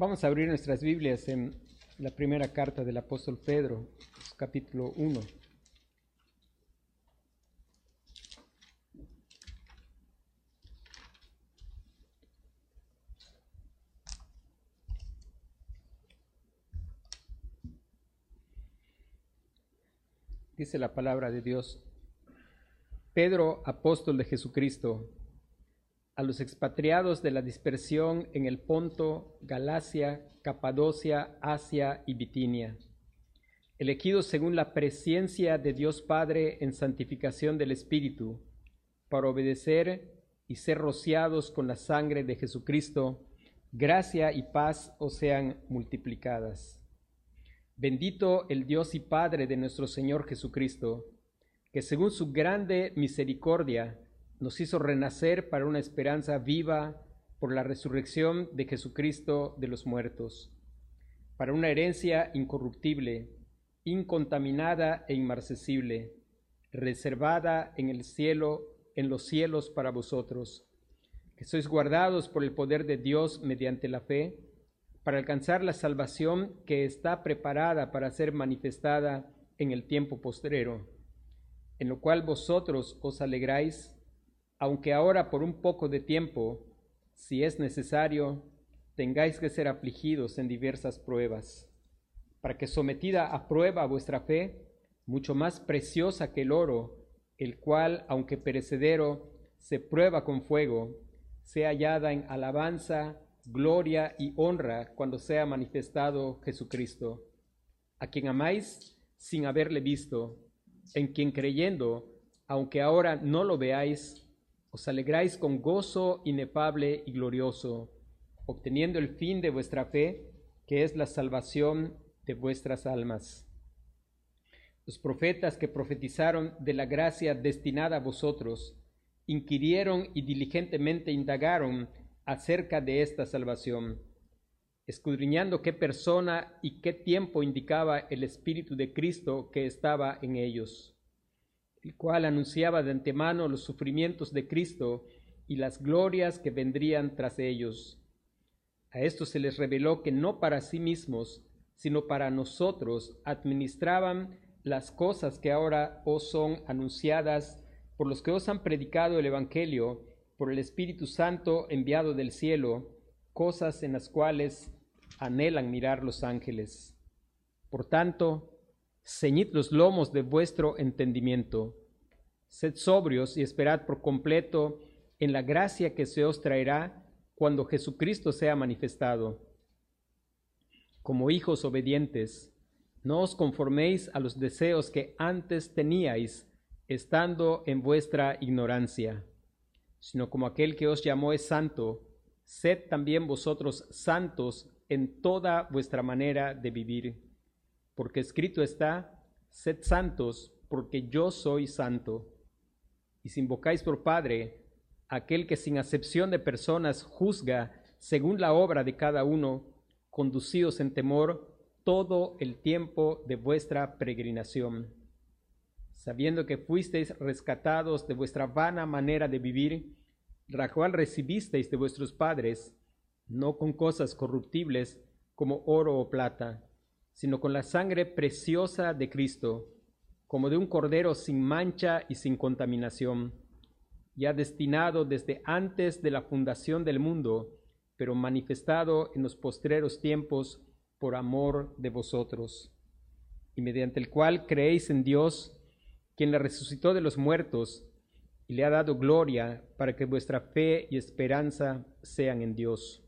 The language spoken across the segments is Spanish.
Vamos a abrir nuestras Biblias en la primera carta del apóstol Pedro, capítulo 1. Dice la palabra de Dios. Pedro, apóstol de Jesucristo, a los expatriados de la dispersión en el Ponto, Galacia, Capadocia, Asia y Bitinia, elegidos según la presciencia de Dios Padre en santificación del Espíritu, para obedecer y ser rociados con la sangre de Jesucristo, gracia y paz os sean multiplicadas. Bendito el Dios y Padre de nuestro Señor Jesucristo, que según su grande misericordia nos hizo renacer para una esperanza viva por la resurrección de Jesucristo de los muertos, para una herencia incorruptible, incontaminada e inmarcesible, reservada en el cielo, en los cielos para vosotros, que sois guardados por el poder de Dios mediante la fe, para alcanzar la salvación que está preparada para ser manifestada en el tiempo postrero, en lo cual vosotros os alegráis, aunque ahora por un poco de tiempo, si es necesario, tengáis que ser afligidos en diversas pruebas, para que sometida a prueba vuestra fe, mucho más preciosa que el oro, el cual, aunque perecedero, se prueba con fuego, sea hallada en alabanza, gloria y honra cuando sea manifestado Jesucristo, a quien amáis sin haberle visto, en quien creyendo, aunque ahora no lo veáis, os alegráis con gozo inefable y glorioso, obteniendo el fin de vuestra fe, que es la salvación de vuestras almas. Los profetas que profetizaron de la gracia destinada a vosotros, inquirieron y diligentemente indagaron acerca de esta salvación, escudriñando qué persona y qué tiempo indicaba el Espíritu de Cristo que estaba en ellos, el cual anunciaba de antemano los sufrimientos de Cristo y las glorias que vendrían tras ellos. A esto se les reveló que no para sí mismos, sino para nosotros administraban las cosas que ahora os son anunciadas por los que os han predicado el Evangelio, por el Espíritu Santo enviado del cielo, cosas en las cuales anhelan mirar los ángeles. Por tanto, ceñid los lomos de vuestro entendimiento, sed sobrios y esperad por completo en la gracia que se os traerá cuando Jesucristo sea manifestado. Como hijos obedientes, no os conforméis a los deseos que antes teníais, estando en vuestra ignorancia sino como aquel que os llamó es santo, sed también vosotros santos en toda vuestra manera de vivir. Porque escrito está, sed santos, porque yo soy santo. Y si invocáis por Padre, aquel que sin acepción de personas juzga según la obra de cada uno, conducidos en temor todo el tiempo de vuestra peregrinación sabiendo que fuisteis rescatados de vuestra vana manera de vivir, la cual recibisteis de vuestros padres, no con cosas corruptibles como oro o plata, sino con la sangre preciosa de Cristo, como de un cordero sin mancha y sin contaminación, ya destinado desde antes de la fundación del mundo, pero manifestado en los postreros tiempos por amor de vosotros, y mediante el cual creéis en Dios, quien la resucitó de los muertos y le ha dado gloria para que vuestra fe y esperanza sean en Dios.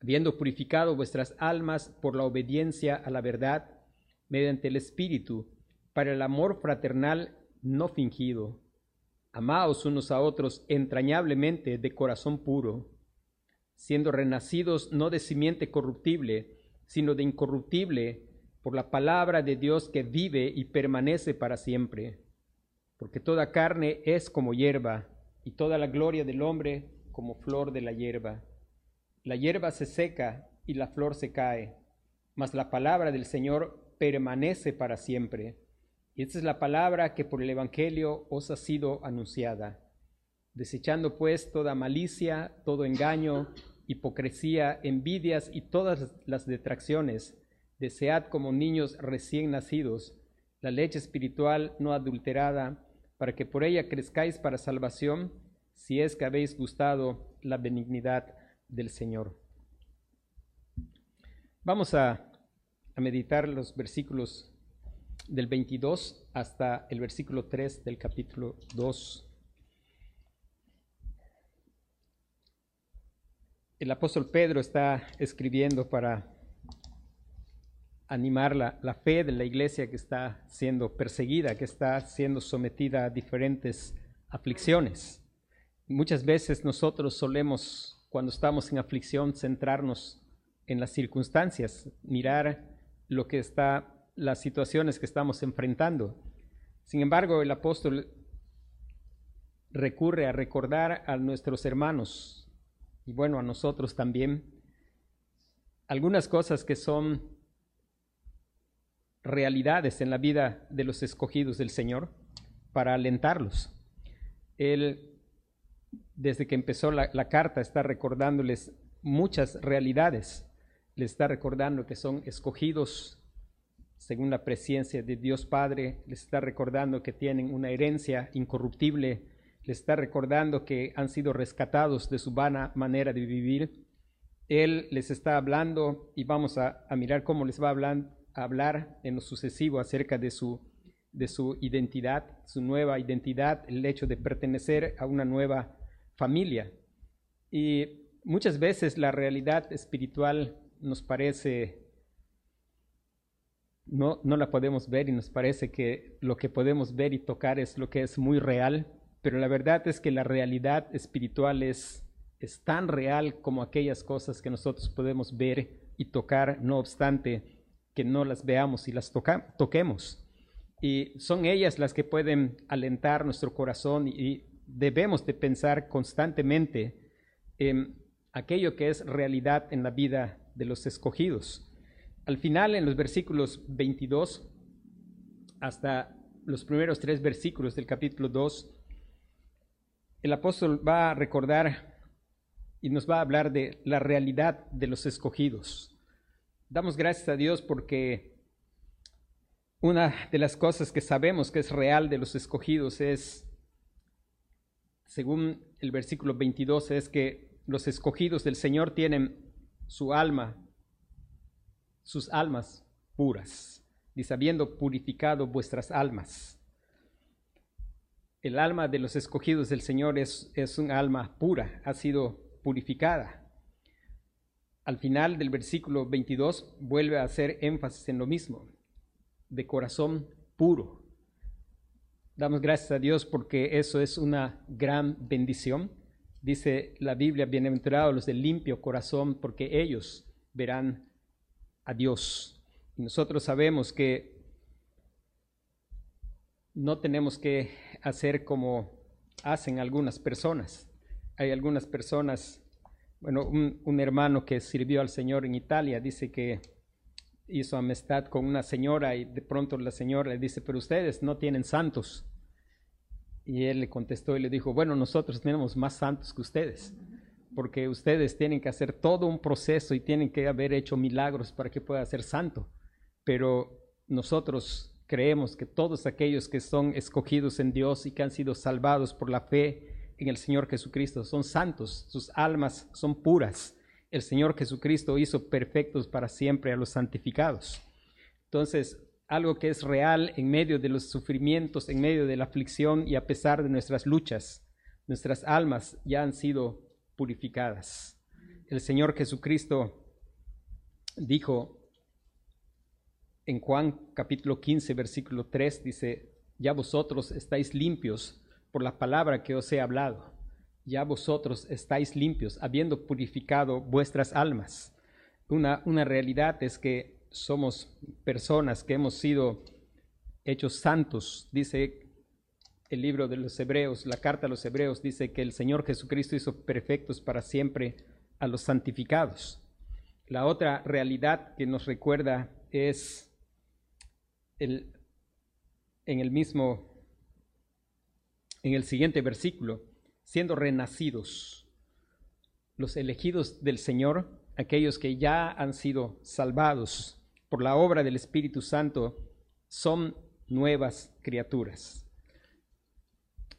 Habiendo purificado vuestras almas por la obediencia a la verdad, mediante el Espíritu, para el amor fraternal no fingido. Amaos unos a otros entrañablemente de corazón puro, siendo renacidos no de simiente corruptible, sino de incorruptible, por la palabra de Dios que vive y permanece para siempre. Porque toda carne es como hierba, y toda la gloria del hombre como flor de la hierba. La hierba se seca y la flor se cae, mas la palabra del Señor permanece para siempre. Y esta es la palabra que por el Evangelio os ha sido anunciada. Desechando pues toda malicia, todo engaño, hipocresía, envidias y todas las detracciones. Desead como niños recién nacidos la leche espiritual no adulterada, para que por ella crezcáis para salvación, si es que habéis gustado la benignidad del Señor. Vamos a, a meditar los versículos del 22 hasta el versículo 3 del capítulo 2. El apóstol Pedro está escribiendo para animar la, la, fe de la iglesia que está siendo perseguida, que está siendo sometida a diferentes aflicciones. Muchas veces nosotros solemos, cuando estamos en aflicción, centrarnos en las circunstancias, mirar lo que está, las situaciones que estamos enfrentando. Sin embargo, el apóstol recurre a recordar a nuestros hermanos y bueno, a nosotros también, algunas cosas que son realidades en la vida de los escogidos del Señor para alentarlos. Él, desde que empezó la, carta, está recordándoles muchas realidades. Le está recordando que son escogidos según la presencia de Dios Padre. Les está recordando que tienen una herencia incorruptible. Les está recordando que han sido rescatados de su vana manera de vivir. Él les está hablando y vamos a, a mirar cómo les va hablando hablar en lo sucesivo acerca de su, de su identidad, su nueva identidad, el hecho de pertenecer a una nueva familia. Y muchas veces la realidad espiritual nos parece, no, no la podemos ver y nos parece que lo que podemos ver y tocar es lo que es muy real, pero la verdad es que la realidad espiritual es, es tan real como aquellas cosas que nosotros podemos ver y tocar, no obstante, que no las veamos y las toquemos. Y son ellas las que pueden alentar nuestro corazón y debemos de pensar constantemente en aquello que es realidad en la vida de los escogidos. Al final, en los versículos 22 hasta los primeros tres versículos del capítulo 2, el apóstol va a recordar y nos va a hablar de la realidad de los escogidos. Damos gracias a Dios porque una de las cosas que sabemos que es real de los escogidos es, según el versículo 22, es que los escogidos del Señor tienen su alma, sus almas puras, dice, habiendo purificado vuestras almas. El alma de los escogidos del Señor es, es un alma pura, ha sido purificada al final del versículo 22 vuelve a hacer énfasis en lo mismo, de corazón puro. Damos gracias a Dios porque eso es una gran bendición. Dice la Biblia, bienaventurados los de limpio corazón, porque ellos verán a Dios. Y nosotros sabemos que no tenemos que hacer como hacen algunas personas. Hay algunas personas bueno, un, hermano que sirvió al Señor en Italia dice que hizo amistad con una señora y de pronto la señora le dice, pero ustedes no tienen santos. Y él le contestó y le dijo, bueno, nosotros tenemos más santos que ustedes, porque ustedes tienen que hacer todo un proceso y tienen que haber hecho milagros para que pueda ser santo. Pero nosotros creemos que todos aquellos que son escogidos en Dios y que han sido salvados por la fe en el Señor Jesucristo, son santos, sus almas son puras. El Señor Jesucristo hizo perfectos para siempre a los santificados. Entonces, algo que es real en medio de los sufrimientos, en medio de la aflicción y a pesar de nuestras luchas, nuestras almas ya han sido purificadas. El Señor Jesucristo dijo en Juan capítulo 15, versículo 3, dice, ya vosotros estáis limpios por la palabra que os he hablado. Ya vosotros estáis limpios, habiendo purificado vuestras almas. Una, una realidad es que somos personas que hemos sido hechos santos. Dice el libro de los Hebreos, la carta a los Hebreos, dice que el Señor Jesucristo hizo perfectos para siempre a los santificados. La otra realidad que nos recuerda es el, en el mismo en el siguiente versículo, siendo renacidos. los elegidos del Señor, aquellos que ya han sido salvados por la obra del Espíritu Santo, son nuevas criaturas.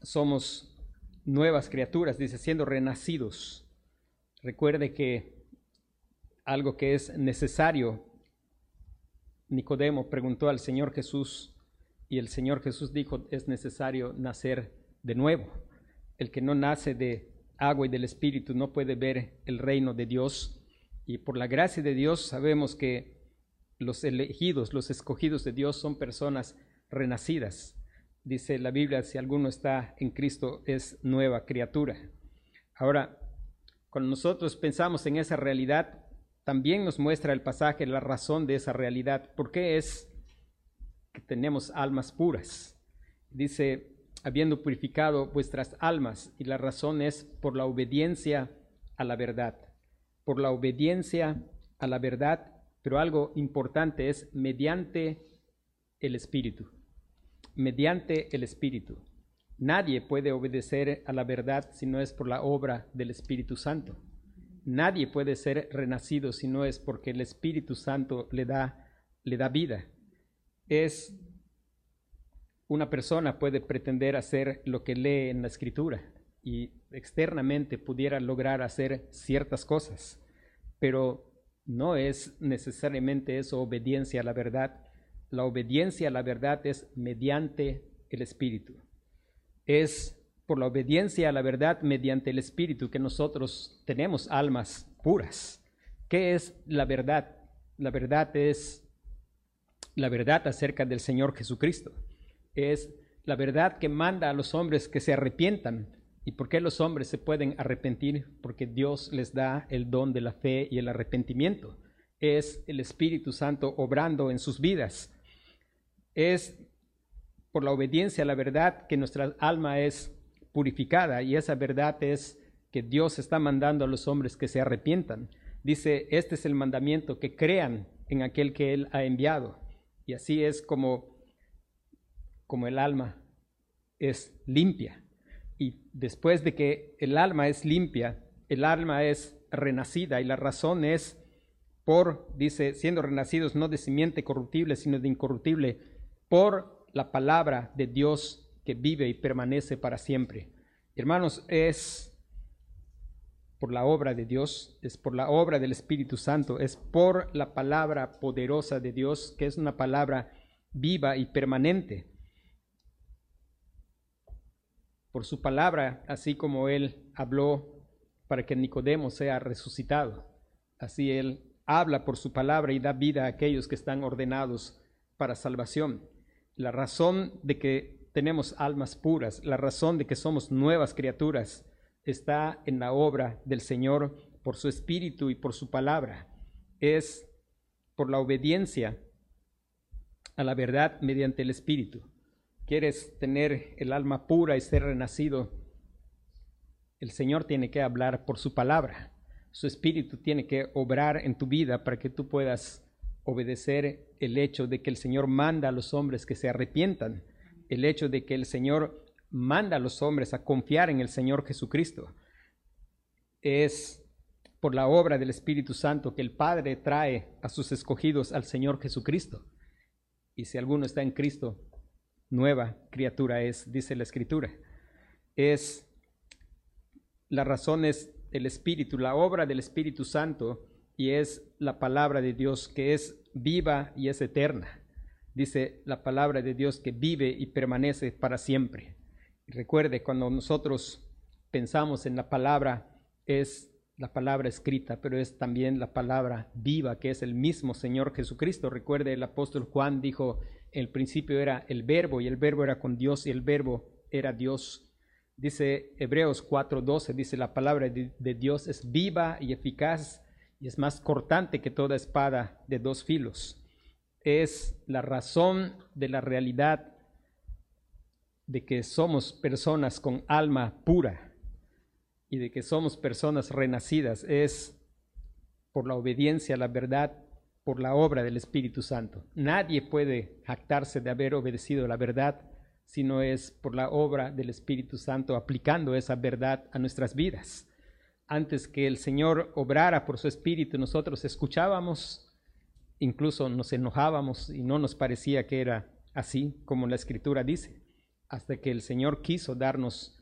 Somos nuevas criaturas, dice, siendo renacidos. Recuerde que algo que es necesario, Nicodemo preguntó al Señor Jesús y el Señor Jesús dijo, es necesario nacer de nuevo. El que no nace de agua y del Espíritu no puede ver el reino de Dios. Y por la gracia de Dios sabemos que los elegidos, los escogidos de Dios son personas renacidas. Dice la Biblia, si alguno está en Cristo es nueva criatura. Ahora, cuando nosotros pensamos en esa realidad, también nos muestra el pasaje la razón de esa realidad. ¿Por qué es que tenemos almas puras. Dice, habiendo purificado vuestras almas, y la razón es por la obediencia a la verdad, por la obediencia a la verdad, pero algo importante es mediante el Espíritu, mediante el Espíritu. Nadie puede obedecer a la verdad si no es por la obra del Espíritu Santo. Nadie puede ser renacido si no es porque el Espíritu Santo le da, le da vida es una persona puede pretender hacer lo que lee en la escritura y externamente pudiera lograr hacer ciertas cosas, pero no es necesariamente eso obediencia a la verdad. La obediencia a la verdad es mediante el Espíritu. Es por la obediencia a la verdad mediante el Espíritu que nosotros tenemos almas puras. ¿Qué es la verdad? La verdad es la verdad acerca del Señor Jesucristo. Es la verdad que manda a los hombres que se arrepientan. ¿Y por qué los hombres se pueden arrepentir? Porque Dios les da el don de la fe y el arrepentimiento. Es el Espíritu Santo obrando en sus vidas. Es por la obediencia a la verdad que nuestra alma es purificada y esa verdad es que Dios está mandando a los hombres que se arrepientan. Dice, este es el mandamiento, que crean en aquel que Él ha enviado. Y así es como, como el alma es limpia. Y después de que el alma es limpia, el alma es renacida y la razón es por, dice, siendo renacidos no de simiente corruptible, sino de incorruptible, por la palabra de Dios que vive y permanece para siempre. Hermanos, es por la obra de Dios, es por la obra del Espíritu Santo, es por la palabra poderosa de Dios, que es una palabra viva y permanente. Por su palabra, así como Él habló para que Nicodemo sea resucitado, así Él habla por su palabra y da vida a aquellos que están ordenados para salvación. La razón de que tenemos almas puras, la razón de que somos nuevas criaturas, está en la obra del Señor por su Espíritu y por su palabra. Es por la obediencia a la verdad mediante el Espíritu. ¿Quieres tener el alma pura y ser renacido? El Señor tiene que hablar por su palabra. Su Espíritu tiene que obrar en tu vida para que tú puedas obedecer el hecho de que el Señor manda a los hombres que se arrepientan, el hecho de que el Señor manda a los hombres a confiar en el Señor Jesucristo. Es por la obra del Espíritu Santo que el Padre trae a sus escogidos al Señor Jesucristo. Y si alguno está en Cristo, nueva criatura es, dice la Escritura. Es la razón es el Espíritu, la obra del Espíritu Santo y es la palabra de Dios que es viva y es eterna. Dice la palabra de Dios que vive y permanece para siempre. Recuerde, cuando nosotros pensamos en la palabra, es la palabra escrita, pero es también la palabra viva, que es el mismo Señor Jesucristo. Recuerde, el apóstol Juan dijo, el principio era el verbo y el verbo era con Dios y el verbo era Dios. Dice Hebreos 4:12, dice la palabra de, de Dios es viva y eficaz y es más cortante que toda espada de dos filos. Es la razón de la realidad de que somos personas con alma pura y de que somos personas renacidas es por la obediencia a la verdad, por la obra del Espíritu Santo. Nadie puede jactarse de haber obedecido la verdad si no es por la obra del Espíritu Santo aplicando esa verdad a nuestras vidas. antes que el Señor obrara por su espíritu, nosotros escuchábamos, incluso nos enojábamos y no nos parecía que era así como la escritura dice, hasta que el Señor quiso darnos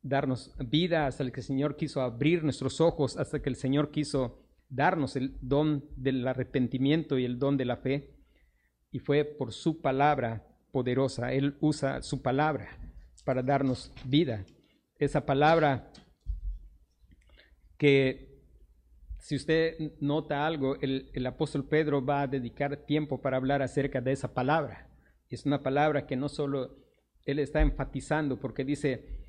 darnos vida, hasta que el Señor quiso abrir nuestros ojos, hasta que el Señor quiso darnos el don del arrepentimiento y el don de la fe. Y fue por su palabra poderosa. Él usa su palabra para darnos vida. Esa palabra que si usted nota algo, el, el, apóstol Pedro va a dedicar tiempo para hablar acerca de esa palabra. Es una palabra que no solo él está enfatizando porque dice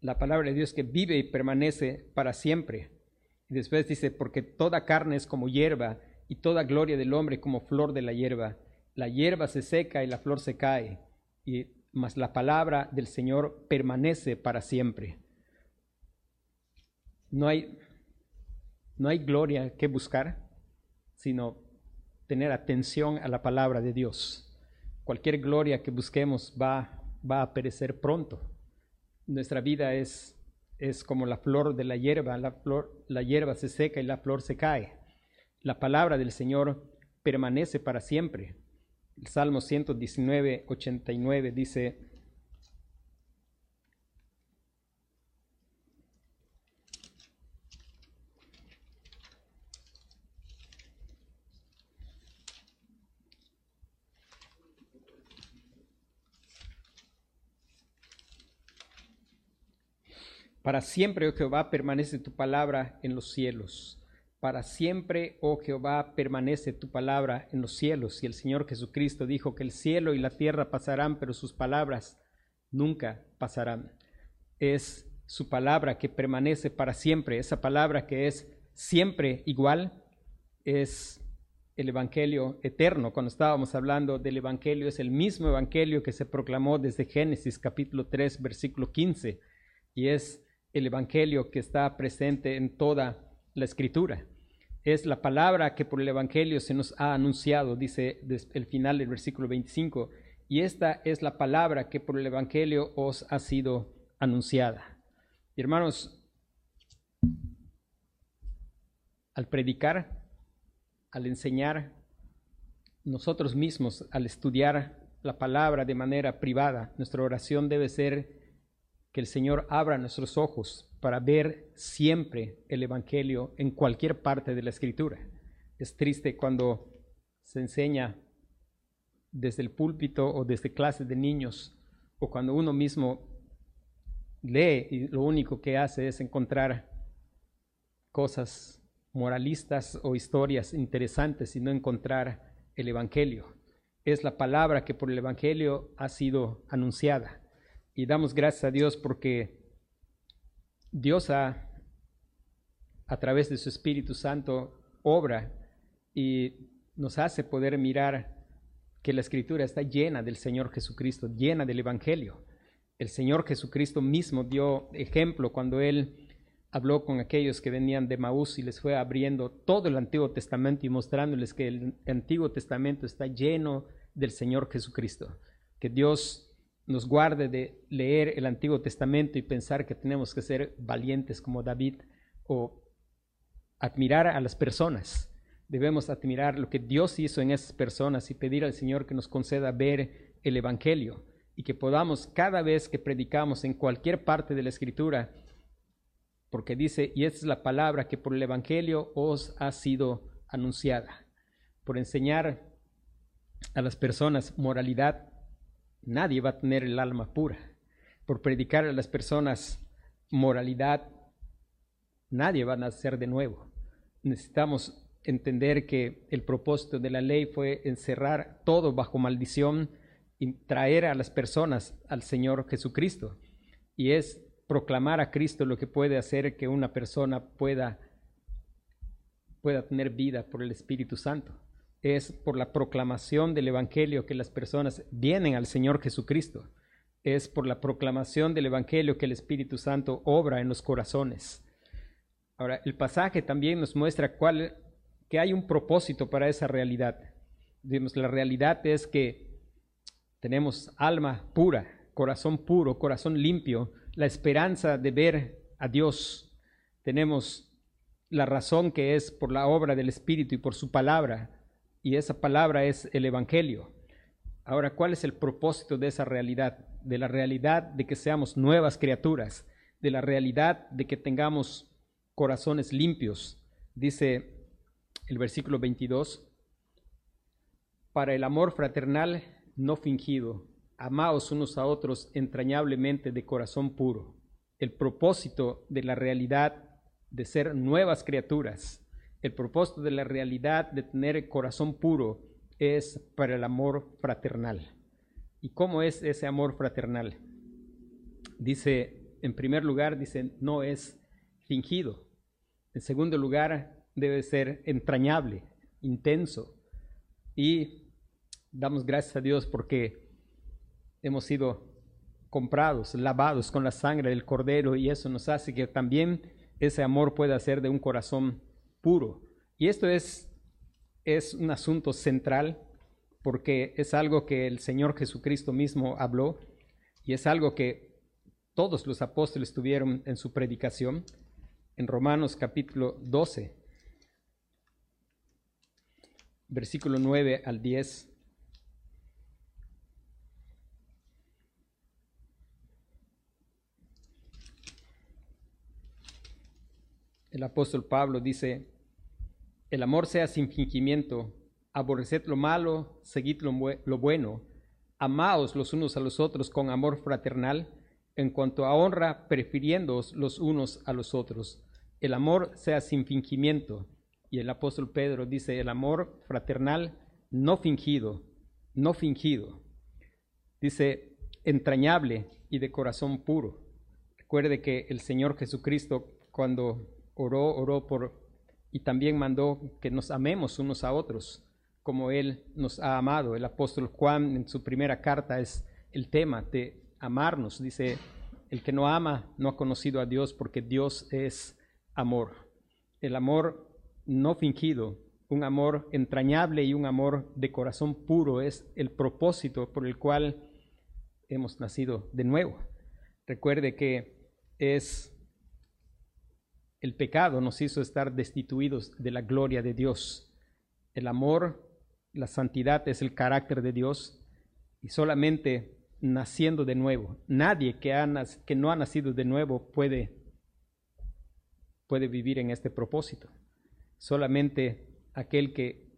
la palabra de Dios que vive y permanece para siempre. Y después dice, porque toda carne es como hierba y toda gloria del hombre como flor de la hierba. La hierba se seca y la flor se cae, y, mas la palabra del Señor permanece para siempre. No hay, no hay gloria que buscar, sino tener atención a la palabra de Dios. Cualquier gloria que busquemos va, va a perecer pronto. Nuestra vida es, es como la flor de la hierba, la, flor, la hierba se seca y la flor se cae. La palabra del Señor permanece para siempre. El Salmo 119, 89 dice, Para siempre, oh Jehová, permanece tu palabra en los cielos. Para siempre, oh Jehová, permanece tu palabra en los cielos. Y el Señor Jesucristo dijo que el cielo y la tierra pasarán, pero sus palabras nunca pasarán. Es su palabra que permanece para siempre. Esa palabra que es siempre igual es el Evangelio eterno. Cuando estábamos hablando del Evangelio, es el mismo Evangelio que se proclamó desde Génesis capítulo 3, versículo 15. Y es el Evangelio que está presente en toda la escritura. Es la palabra que por el Evangelio se nos ha anunciado, dice el final del versículo 25, y esta es la palabra que por el Evangelio os ha sido anunciada. hermanos, al predicar, al enseñar, nosotros mismos, al estudiar la palabra de manera privada, nuestra oración debe ser que el Señor abra nuestros ojos para ver siempre el Evangelio en cualquier parte de la Escritura. Es triste cuando se enseña desde el púlpito o desde clases de niños o cuando uno mismo lee y lo único que hace es encontrar cosas moralistas o historias interesantes y no encontrar el Evangelio. Es la palabra que por el Evangelio ha sido anunciada y damos gracias a Dios porque Dios ha, a través de su Espíritu Santo, obra y nos hace poder mirar que la Escritura está llena del Señor Jesucristo, llena del Evangelio. El Señor Jesucristo mismo dio ejemplo cuando Él habló con aquellos que venían de Maús y les fue abriendo todo el Antiguo Testamento y mostrándoles que el Antiguo Testamento está lleno del Señor Jesucristo, que Dios nos guarde de leer el Antiguo Testamento y pensar que tenemos que ser valientes como David o admirar a las personas. Debemos admirar lo que Dios hizo en esas personas y pedir al Señor que nos conceda ver el Evangelio y que podamos cada vez que predicamos en cualquier parte de la Escritura, porque dice, y esta es la palabra que por el Evangelio os ha sido anunciada, por enseñar a las personas moralidad nadie va a tener el alma pura. Por predicar a las personas moralidad, nadie va a nacer de nuevo. Necesitamos entender que el propósito de la ley fue encerrar todo bajo maldición y traer a las personas al Señor Jesucristo. Y es proclamar a Cristo lo que puede hacer que una persona pueda, pueda tener vida por el Espíritu Santo es por la proclamación del Evangelio que las personas vienen al Señor Jesucristo. Es por la proclamación del Evangelio que el Espíritu Santo obra en los corazones. Ahora, el pasaje también nos muestra cuál, que hay un propósito para esa realidad. Digamos, la realidad es que tenemos alma pura, corazón puro, corazón limpio, la esperanza de ver a Dios. Tenemos la razón que es por la obra del Espíritu y por su palabra, y esa palabra es el Evangelio. Ahora, ¿cuál es el propósito de esa realidad? De la realidad de que seamos nuevas criaturas, de la realidad de que tengamos corazones limpios. Dice el versículo 22, para el amor fraternal no fingido, amaos unos a otros entrañablemente de corazón puro. El propósito de la realidad de ser nuevas criaturas, el propósito de la realidad de tener el corazón puro es para el amor fraternal. ¿Y cómo es ese amor fraternal? Dice, en primer lugar, dice, no es fingido. En segundo lugar, debe ser entrañable, intenso. Y damos gracias a Dios porque hemos sido comprados, lavados con la sangre del Cordero y eso nos hace que también ese amor pueda ser de un corazón puro. Y esto es, es un asunto central porque es algo que el Señor Jesucristo mismo habló y es algo que todos los apóstoles tuvieron en su predicación en Romanos capítulo 12, versículo 9 al 10. El apóstol Pablo dice, el amor sea sin fingimiento, aborreced lo malo, seguid lo, bueno, amaos los unos a los otros con amor fraternal, en cuanto a honra, prefiriéndoos los unos a los otros. El amor sea sin fingimiento. Y el apóstol Pedro dice, el amor fraternal no fingido, no fingido. Dice, entrañable y de corazón puro. Recuerde que el Señor Jesucristo, cuando oró, oró por y también mandó que nos amemos unos a otros como Él nos ha amado. El apóstol Juan en su primera carta es el tema de amarnos. Dice, el que no ama no ha conocido a Dios porque Dios es amor. El amor no fingido, un amor entrañable y un amor de corazón puro es el propósito por el cual hemos nacido de nuevo. Recuerde que es el pecado nos hizo estar destituidos de la gloria de Dios. El amor, la santidad es el carácter de Dios y solamente naciendo de nuevo. Nadie que, no ha nacido de nuevo puede, puede vivir en este propósito. Solamente aquel que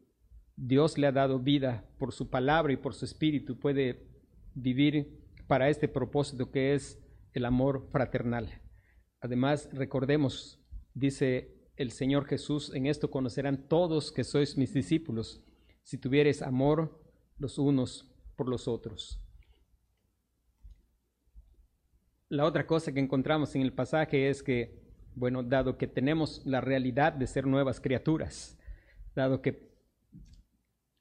Dios le ha dado vida por su palabra y por su espíritu puede vivir para este propósito que es el amor fraternal. Además, recordemos Dice el Señor Jesús, en esto conocerán todos que sois mis discípulos, si tuvieres amor los unos por los otros. La otra cosa que encontramos en el pasaje es que, bueno, dado que tenemos la realidad de ser nuevas criaturas, dado que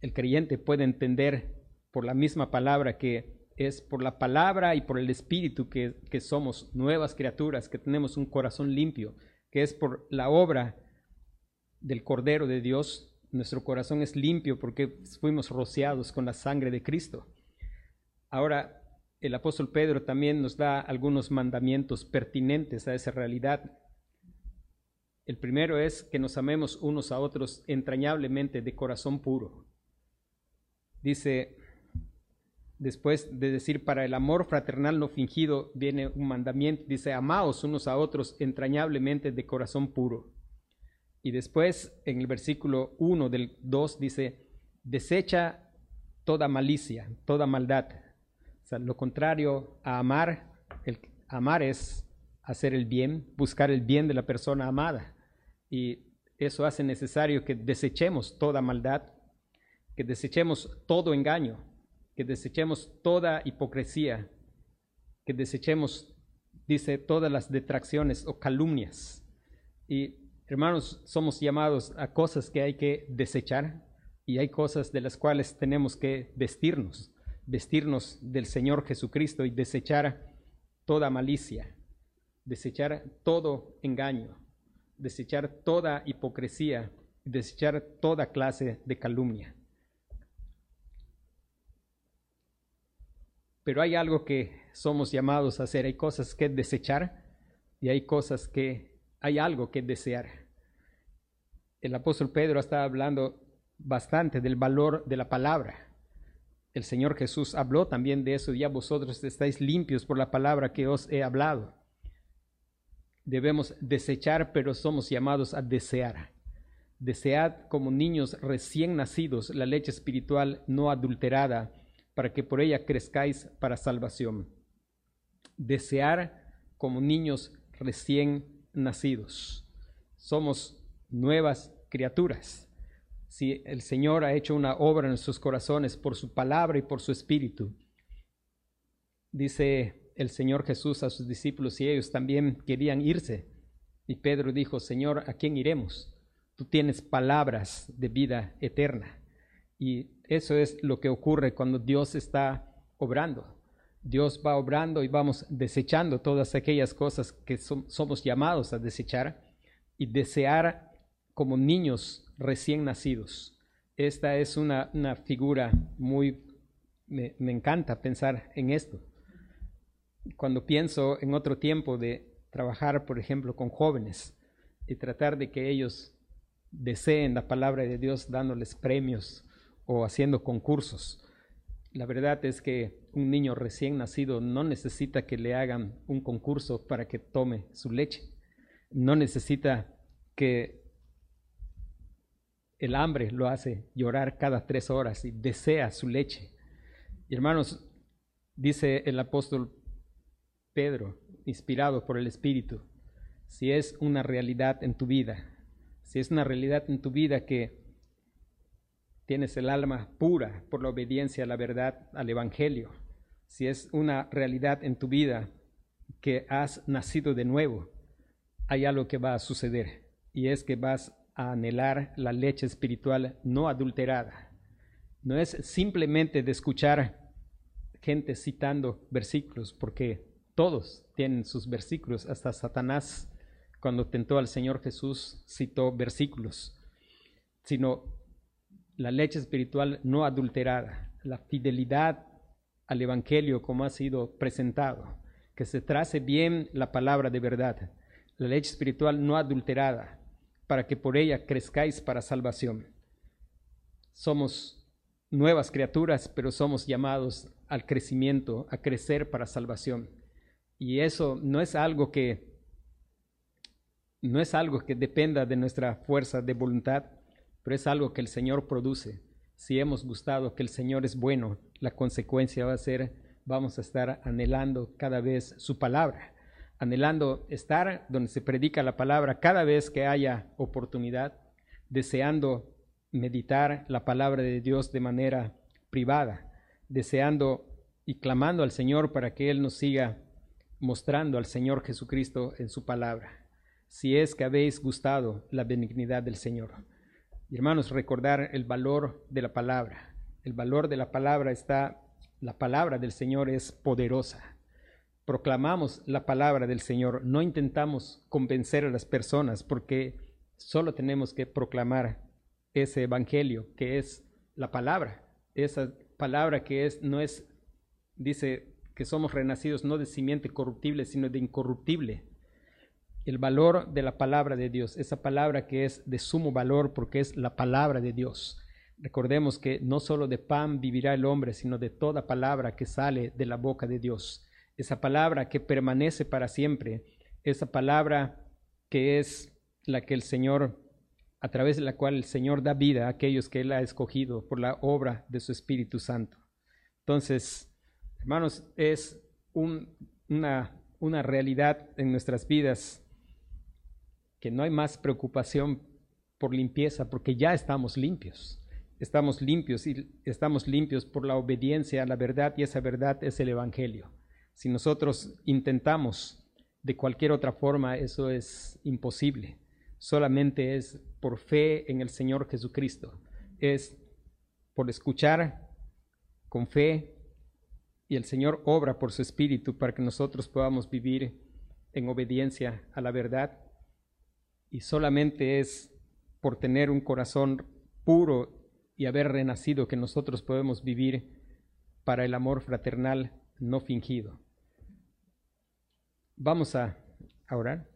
el creyente puede entender por la misma palabra que es por la palabra y por el Espíritu que, que somos nuevas criaturas, que tenemos un corazón limpio, que es por la obra del Cordero de Dios, nuestro corazón es limpio porque fuimos rociados con la sangre de Cristo. Ahora, el apóstol Pedro también nos da algunos mandamientos pertinentes a esa realidad. El primero es que nos amemos unos a otros entrañablemente de corazón puro. Dice Después de decir, para el amor fraternal no fingido, viene un mandamiento, dice, amaos unos a otros entrañablemente de corazón puro. Y después, en el versículo 1 del 2, dice, desecha toda malicia, toda maldad. O sea, lo contrario a amar, el amar es hacer el bien, buscar el bien de la persona amada. Y eso hace necesario que desechemos toda maldad, que desechemos todo engaño, que desechemos toda hipocresía, que desechemos, dice, todas las detracciones o calumnias. Y hermanos, somos llamados a cosas que hay que desechar y hay cosas de las cuales tenemos que vestirnos, vestirnos del Señor Jesucristo y desechar toda malicia, desechar todo engaño, desechar toda hipocresía, desechar toda clase de calumnia. Pero hay algo que somos llamados a hacer, hay cosas que desechar. y hay cosas que, hay algo que desear. El apóstol Pedro está hablando bastante del valor de la palabra. El Señor Jesús habló también de eso, ya vosotros estáis limpios por la palabra que os he hablado. Debemos desechar, pero somos llamados a desear. Desead como niños recién nacidos la leche espiritual no adulterada, para que por ella crezcáis para salvación. Desear como niños recién nacidos. Somos nuevas criaturas. Si el Señor ha hecho una obra en sus corazones por su palabra y por su espíritu, dice el Señor Jesús a sus discípulos y ellos también querían irse. Y Pedro dijo, Señor, ¿a quién iremos? Tú tienes palabras de vida eterna. Y eso es lo que ocurre cuando Dios está obrando. Dios va obrando y vamos desechando todas aquellas cosas que somos llamados a desechar y desear como niños recién nacidos. Esta es una, figura muy, me, encanta pensar en esto. Cuando pienso en otro tiempo de trabajar, por ejemplo, con jóvenes y tratar de que ellos deseen la palabra de Dios dándoles premios o haciendo concursos. La verdad es que un niño recién nacido no necesita que le hagan un concurso para que tome su leche. No necesita que el hambre lo hace llorar cada tres horas y desea su leche. Y hermanos, dice el apóstol Pedro, inspirado por el Espíritu, si es una realidad en tu vida, si es una realidad en tu vida que tienes el alma pura por la obediencia a la verdad, al Evangelio, si es una realidad en tu vida que has nacido de nuevo, hay algo que va a suceder y es que vas a anhelar la leche espiritual no adulterada. No es simplemente de escuchar gente citando versículos, porque todos tienen sus versículos, hasta Satanás cuando tentó al Señor Jesús citó versículos, sino la leche espiritual no adulterada, la fidelidad al Evangelio como ha sido presentado, que se trace bien la palabra de verdad, la leche espiritual no adulterada, para que por ella crezcáis para salvación. Somos nuevas criaturas, pero somos llamados al crecimiento, a crecer para salvación. Y eso no es algo que no es algo que dependa de nuestra fuerza de voluntad, pero es algo que el Señor produce. Si hemos gustado que el Señor es bueno, la consecuencia va a ser, vamos a estar anhelando cada vez su palabra, anhelando estar donde se predica la palabra cada vez que haya oportunidad, deseando meditar la palabra de Dios de manera privada, deseando y clamando al Señor para que Él nos siga mostrando al Señor Jesucristo en su palabra si es que habéis gustado la benignidad del Señor. Hermanos, recordar el valor de la palabra. El valor de la palabra está, la palabra del Señor es poderosa. Proclamamos la palabra del Señor, no intentamos convencer a las personas porque solo tenemos que proclamar ese evangelio que es la palabra, esa palabra que es no es dice que somos renacidos no de simiente corruptible, sino de incorruptible el valor de la palabra de Dios, esa palabra que es de sumo valor porque es la palabra de Dios. Recordemos que no solo de pan vivirá el hombre, sino de toda palabra que sale de la boca de Dios. Esa palabra que permanece para siempre, esa palabra que es la que el Señor, a través de la cual el Señor da vida a aquellos que Él ha escogido por la obra de su Espíritu Santo. Entonces, hermanos, es una, una realidad en nuestras vidas no hay más preocupación por limpieza porque ya estamos limpios. Estamos limpios y estamos limpios por la obediencia a la verdad y esa verdad es el Evangelio. Si nosotros intentamos de cualquier otra forma, eso es imposible. Solamente es por fe en el Señor Jesucristo. Es por escuchar con fe y el Señor obra por su Espíritu para que nosotros podamos vivir en obediencia a la verdad y solamente es por tener un corazón puro y haber renacido que nosotros podemos vivir para el amor fraternal no fingido. Vamos a orar.